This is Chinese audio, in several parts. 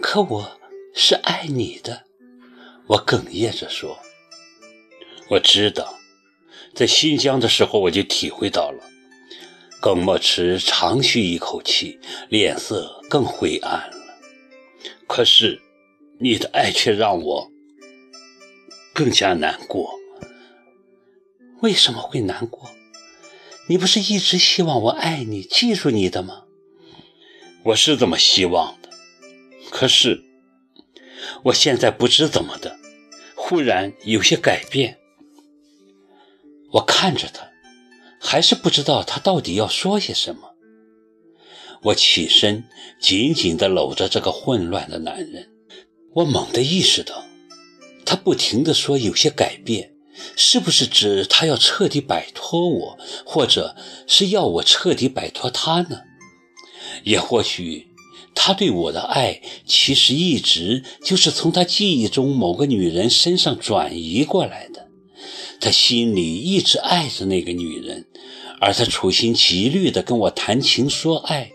可我是爱你的。我哽咽着说：“我知道，在新疆的时候我就体会到了。”耿墨池长吁一口气，脸色更灰暗了。可是，你的爱却让我更加难过。为什么会难过？你不是一直希望我爱你、记住你的吗？我是这么希望的。可是，我现在不知怎么的，忽然有些改变。我看着他。还是不知道他到底要说些什么。我起身，紧紧地搂着这个混乱的男人。我猛地意识到，他不停地说有些改变，是不是指他要彻底摆脱我，或者是要我彻底摆脱他呢？也或许，他对我的爱其实一直就是从他记忆中某个女人身上转移过来的。他心里一直爱着那个女人，而他处心积虑地跟我谈情说爱，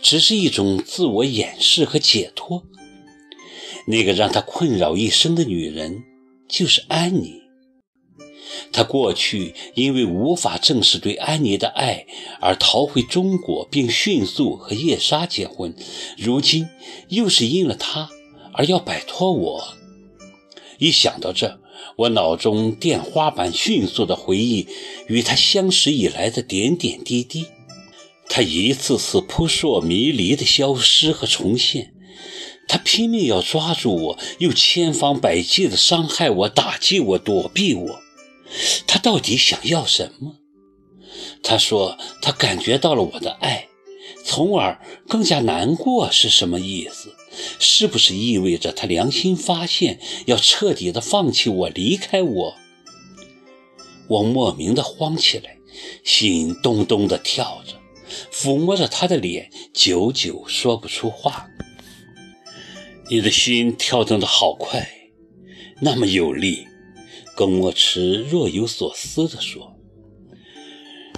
只是一种自我掩饰和解脱。那个让他困扰一生的女人，就是安妮。他过去因为无法正视对安妮的爱，而逃回中国，并迅速和叶莎结婚。如今又是因了她而要摆脱我。一想到这，我脑中电花般迅速地回忆与他相识以来的点点滴滴，他一次次扑朔迷离的消失和重现，他拼命要抓住我，又千方百计地伤害我、打击我、躲避我，他到底想要什么？他说他感觉到了我的爱。从而更加难过是什么意思？是不是意味着他良心发现，要彻底的放弃我，离开我？我莫名的慌起来，心咚咚的跳着，抚摸着他的脸，久久说不出话。你的心跳动的好快，那么有力。耿墨池若有所思地说。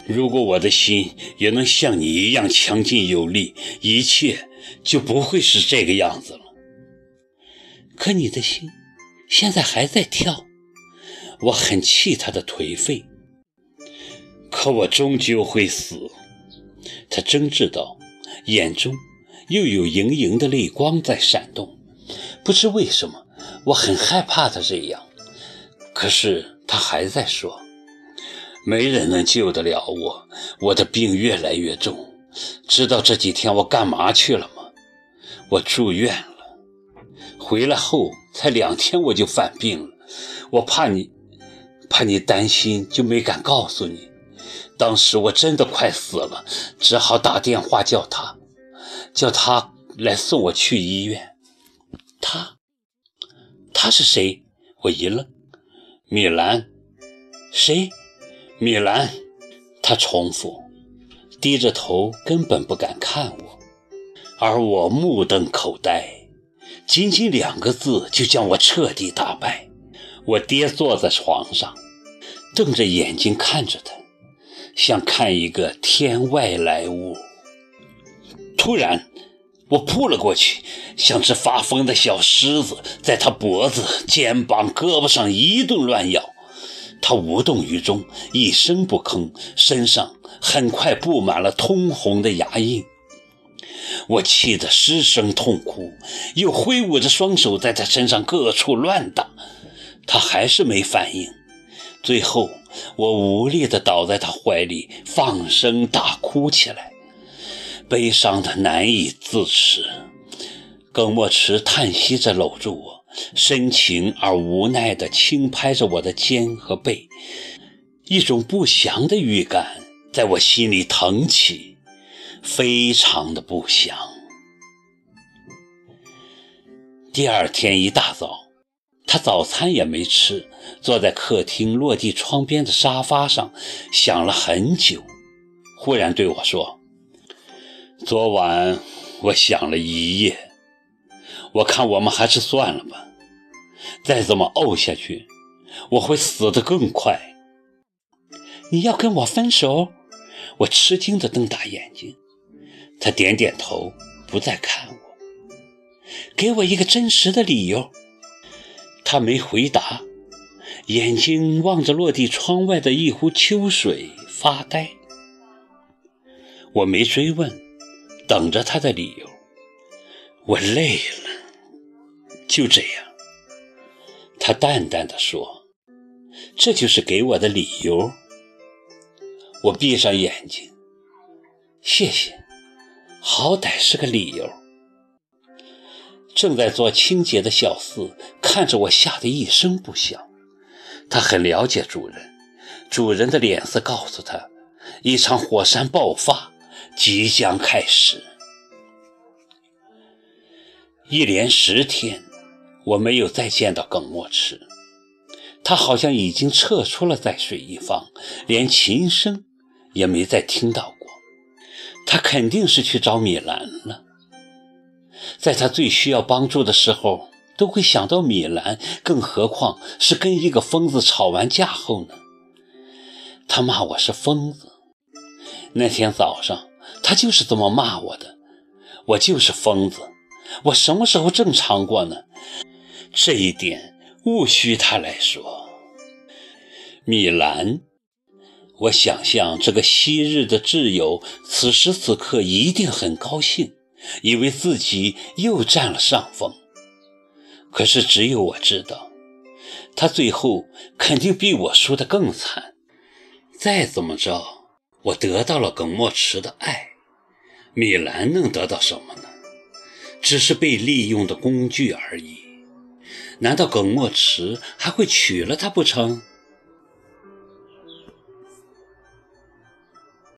如果我的心也能像你一样强劲有力，一切就不会是这个样子了。可你的心现在还在跳，我很气他的颓废。可我终究会死，他争执道，眼中又有盈盈的泪光在闪动。不知为什么，我很害怕他这样。可是他还在说。没人能救得了我，我的病越来越重。知道这几天我干嘛去了吗？我住院了，回来后才两天我就犯病了。我怕你，怕你担心，就没敢告诉你。当时我真的快死了，只好打电话叫他，叫他来送我去医院。他，他是谁？我一愣。米兰，谁？米兰，他重复，低着头，根本不敢看我，而我目瞪口呆，仅仅两个字就将我彻底打败。我跌坐在床上，瞪着眼睛看着他，像看一个天外来物。突然，我扑了过去，像只发疯的小狮子，在他脖子、肩膀、胳膊上一顿乱咬。他无动于衷，一声不吭，身上很快布满了通红的牙印。我气得失声痛哭，又挥舞着双手在他身上各处乱打，他还是没反应。最后，我无力地倒在他怀里，放声大哭起来，悲伤的难以自持。耿墨池叹息着搂住我。深情而无奈地轻拍着我的肩和背，一种不祥的预感在我心里腾起，非常的不祥。第二天一大早，他早餐也没吃，坐在客厅落地窗边的沙发上，想了很久，忽然对我说：“昨晚我想了一夜，我看我们还是算了吧。”再这么怄下去，我会死得更快。你要跟我分手？我吃惊地瞪大眼睛。他点点头，不再看我。给我一个真实的理由。他没回答，眼睛望着落地窗外的一湖秋水发呆。我没追问，等着他的理由。我累了，就这样。他淡淡的说：“这就是给我的理由。”我闭上眼睛，谢谢，好歹是个理由。正在做清洁的小四看着我，吓得一声不响。他很了解主人，主人的脸色告诉他，一场火山爆发即将开始。一连十天，我没有再见到耿墨池，他好像已经撤出了在水一方，连琴声也没再听到过。他肯定是去找米兰了。在他最需要帮助的时候，都会想到米兰，更何况是跟一个疯子吵完架后呢？他骂我是疯子，那天早上他就是这么骂我的。我就是疯子，我什么时候正常过呢？这一点毋需他来说。米兰，我想象这个昔日的挚友，此时此刻一定很高兴。以为自己又占了上风，可是只有我知道，他最后肯定比我输得更惨。再怎么着，我得到了耿墨池的爱，米兰能得到什么呢？只是被利用的工具而已。难道耿墨池还会娶了她不成？